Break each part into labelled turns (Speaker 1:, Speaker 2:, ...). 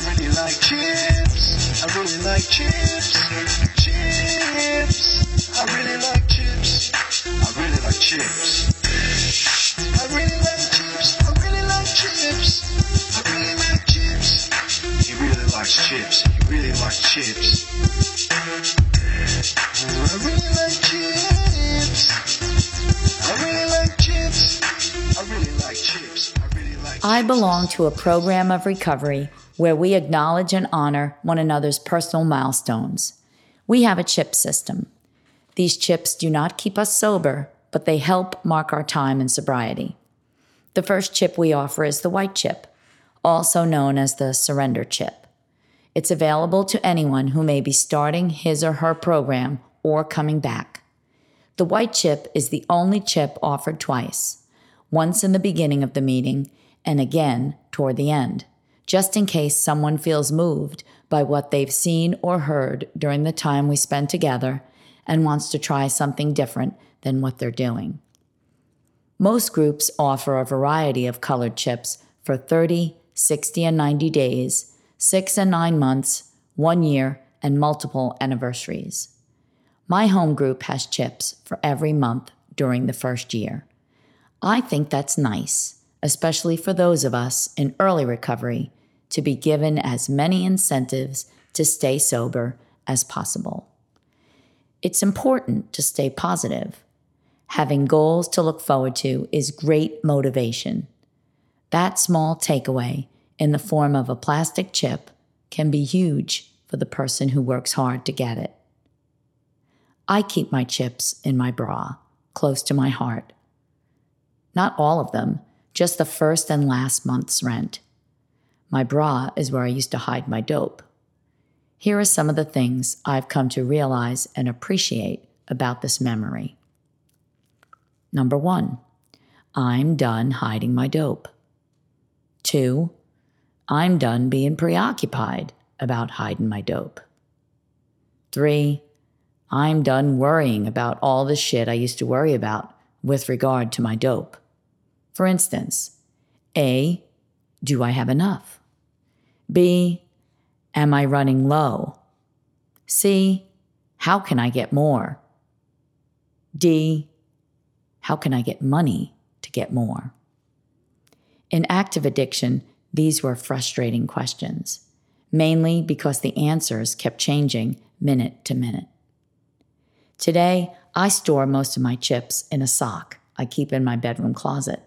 Speaker 1: I really like chips. I really like chips. Chips. I really like chips. I really like chips. I really like chips. I really like chips. I really like chips. He really likes chips. He really likes chips. I really like chips. I really like chips. I really like chips. I
Speaker 2: belong to a program of recovery where we acknowledge and honor one another's personal milestones. We have a chip system. These chips do not keep us sober, but they help mark our time in sobriety. The first chip we offer is the white chip, also known as the surrender chip. It's available to anyone who may be starting his or her program or coming back. The white chip is the only chip offered twice, once in the beginning of the meeting and again toward the end, just in case someone feels moved by what they've seen or heard during the time we spend together and wants to try something different than what they're doing. Most groups offer a variety of colored chips for 30, 60, and 90 days, 6 and 9 months, 1 year, and multiple anniversaries. My home group has chips for every month during the first year. I think that's nice, especially for those of us in early recovery, to be given as many incentives to stay sober as possible. It's important to stay positive. Having goals to look forward to is great motivation. That small takeaway in the form of a plastic chip can be huge for the person who works hard to get it. I keep my chips in my bra, close to my heart. Not all of them, just the first and last month's rent. My bra is where I used to hide my dope. Here are some of the things I've come to realize and appreciate about this memory. Number one, I'm done hiding my dope. Two, I'm done being preoccupied about hiding my dope. Three, I'm done worrying about all the shit I used to worry about with regard to my dope. For instance, A, do I have enough? B, am I running low? C, how can I get more? D, how can I get money to get more? In active addiction, these were frustrating questions, mainly because the answers kept changing minute to minute. Today, I store most of my chips in a sock I keep in my bedroom closet.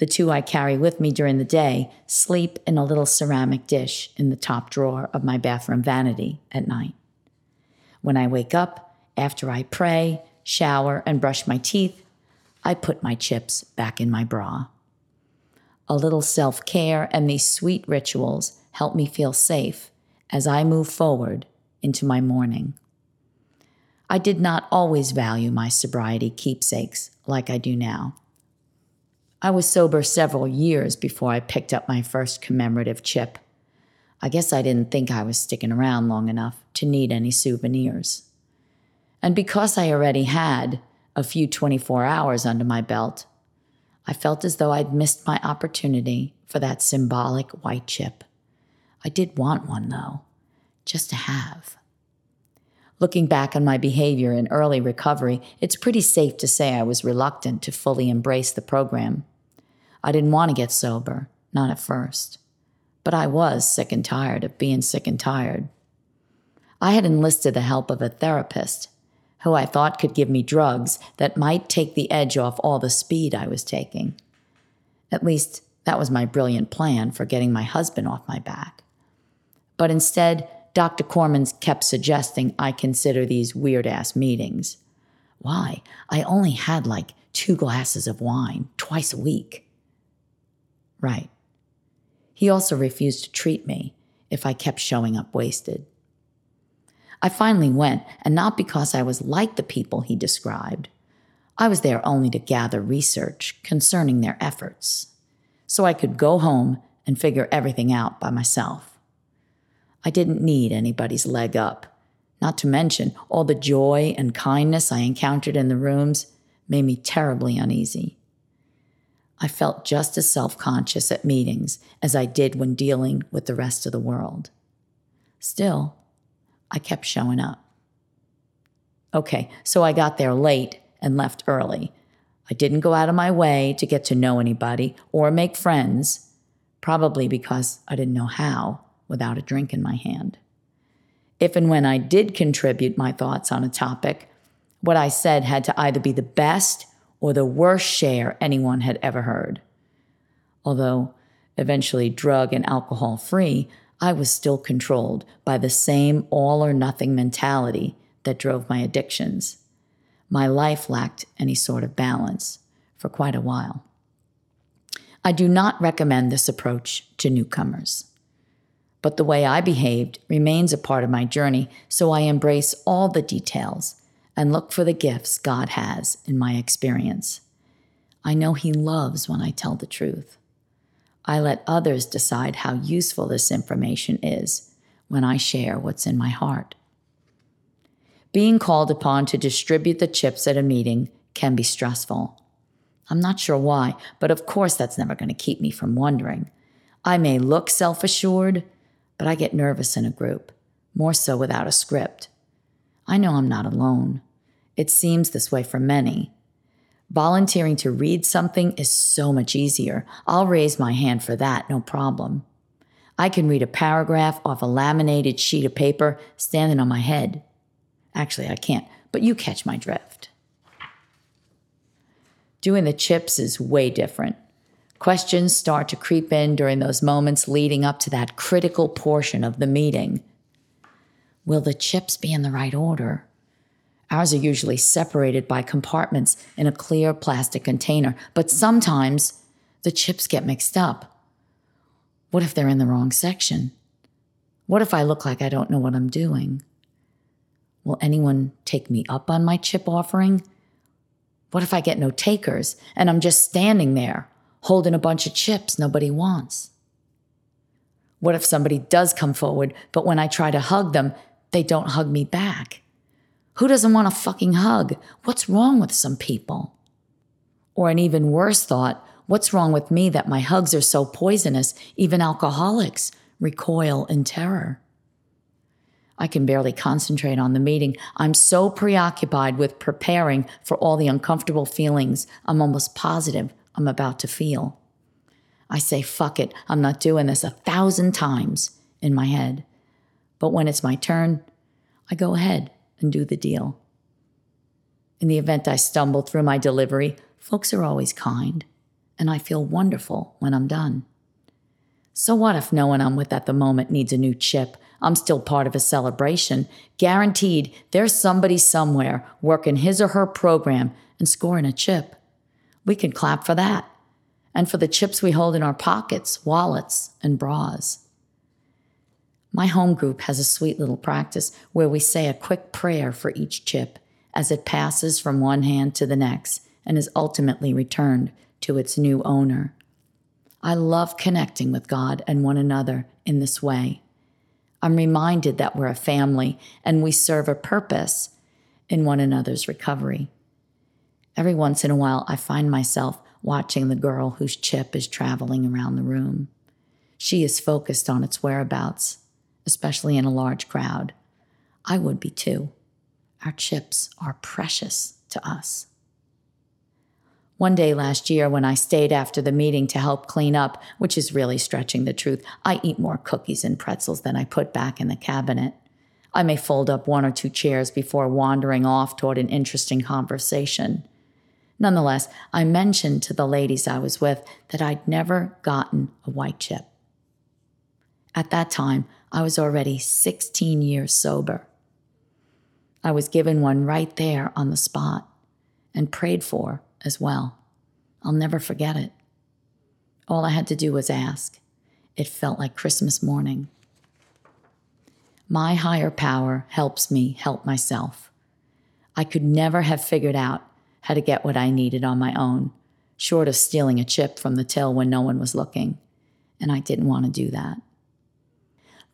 Speaker 2: The two I carry with me during the day sleep in a little ceramic dish in the top drawer of my bathroom vanity at night. When I wake up, after I pray, shower, and brush my teeth, I put my chips back in my bra. A little self care and these sweet rituals help me feel safe as I move forward into my morning. I did not always value my sobriety keepsakes like I do now. I was sober several years before I picked up my first commemorative chip. I guess I didn't think I was sticking around long enough to need any souvenirs. And because I already had a few 24 hours under my belt, I felt as though I'd missed my opportunity for that symbolic white chip. I did want one, though, just to have. Looking back on my behavior in early recovery, it's pretty safe to say I was reluctant to fully embrace the program. I didn't want to get sober, not at first. But I was sick and tired of being sick and tired. I had enlisted the help of a therapist who I thought could give me drugs that might take the edge off all the speed I was taking. At least, that was my brilliant plan for getting my husband off my back. But instead, Dr. Cormans kept suggesting I consider these weird ass meetings. Why? I only had like two glasses of wine twice a week. Right. He also refused to treat me if I kept showing up wasted. I finally went, and not because I was like the people he described. I was there only to gather research concerning their efforts, so I could go home and figure everything out by myself. I didn't need anybody's leg up, not to mention all the joy and kindness I encountered in the rooms made me terribly uneasy. I felt just as self conscious at meetings as I did when dealing with the rest of the world. Still, I kept showing up. Okay, so I got there late and left early. I didn't go out of my way to get to know anybody or make friends, probably because I didn't know how without a drink in my hand. If and when I did contribute my thoughts on a topic, what I said had to either be the best or the worst share anyone had ever heard. Although eventually drug and alcohol free, I was still controlled by the same all or nothing mentality that drove my addictions. My life lacked any sort of balance for quite a while. I do not recommend this approach to newcomers. But the way I behaved remains a part of my journey, so I embrace all the details and look for the gifts God has in my experience. I know He loves when I tell the truth. I let others decide how useful this information is when I share what's in my heart. Being called upon to distribute the chips at a meeting can be stressful. I'm not sure why, but of course that's never going to keep me from wondering. I may look self assured, but I get nervous in a group, more so without a script. I know I'm not alone. It seems this way for many. Volunteering to read something is so much easier. I'll raise my hand for that, no problem. I can read a paragraph off a laminated sheet of paper standing on my head. Actually, I can't, but you catch my drift. Doing the chips is way different. Questions start to creep in during those moments leading up to that critical portion of the meeting. Will the chips be in the right order? Ours are usually separated by compartments in a clear plastic container, but sometimes the chips get mixed up. What if they're in the wrong section? What if I look like I don't know what I'm doing? Will anyone take me up on my chip offering? What if I get no takers and I'm just standing there holding a bunch of chips nobody wants? What if somebody does come forward, but when I try to hug them, they don't hug me back? Who doesn't want a fucking hug? What's wrong with some people? Or an even worse thought, what's wrong with me that my hugs are so poisonous, even alcoholics recoil in terror? I can barely concentrate on the meeting. I'm so preoccupied with preparing for all the uncomfortable feelings I'm almost positive I'm about to feel. I say, fuck it, I'm not doing this a thousand times in my head. But when it's my turn, I go ahead and do the deal. In the event I stumble through my delivery, folks are always kind, and I feel wonderful when I'm done. So, what if no one I'm with at the moment needs a new chip? I'm still part of a celebration. Guaranteed, there's somebody somewhere working his or her program and scoring a chip. We can clap for that. And for the chips we hold in our pockets, wallets, and bras. My home group has a sweet little practice where we say a quick prayer for each chip as it passes from one hand to the next and is ultimately returned to its new owner. I love connecting with God and one another in this way. I'm reminded that we're a family and we serve a purpose in one another's recovery. Every once in a while, I find myself watching the girl whose chip is traveling around the room. She is focused on its whereabouts especially in a large crowd. I would be too. Our chips are precious to us. One day last year, when I stayed after the meeting to help clean up, which is really stretching the truth, I eat more cookies and pretzels than I put back in the cabinet. I may fold up one or two chairs before wandering off toward an interesting conversation. Nonetheless, I mentioned to the ladies I was with that I'd never gotten a white chip. At that time, I was already 16 years sober. I was given one right there on the spot and prayed for as well. I'll never forget it. All I had to do was ask. It felt like Christmas morning. My higher power helps me help myself. I could never have figured out how to get what I needed on my own, short of stealing a chip from the till when no one was looking. And I didn't want to do that.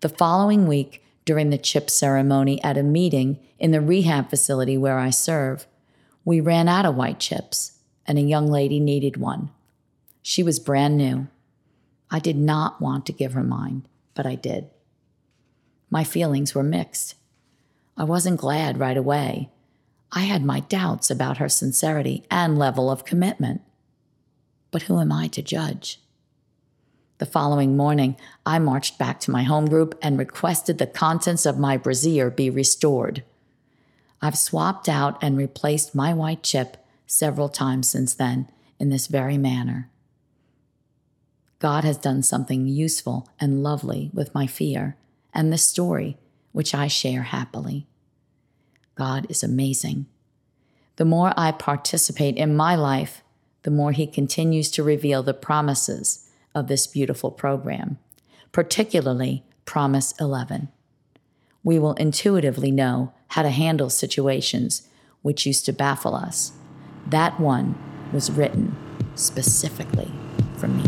Speaker 2: The following week, during the chip ceremony at a meeting in the rehab facility where I serve, we ran out of white chips and a young lady needed one. She was brand new. I did not want to give her mine, but I did. My feelings were mixed. I wasn't glad right away. I had my doubts about her sincerity and level of commitment. But who am I to judge? The following morning, I marched back to my home group and requested the contents of my brassiere be restored. I've swapped out and replaced my white chip several times since then in this very manner. God has done something useful and lovely with my fear and this story, which I share happily. God is amazing. The more I participate in my life, the more He continues to reveal the promises of this beautiful program, particularly Promise 11. We will intuitively know how to handle situations which used to baffle us. That one was written specifically for me.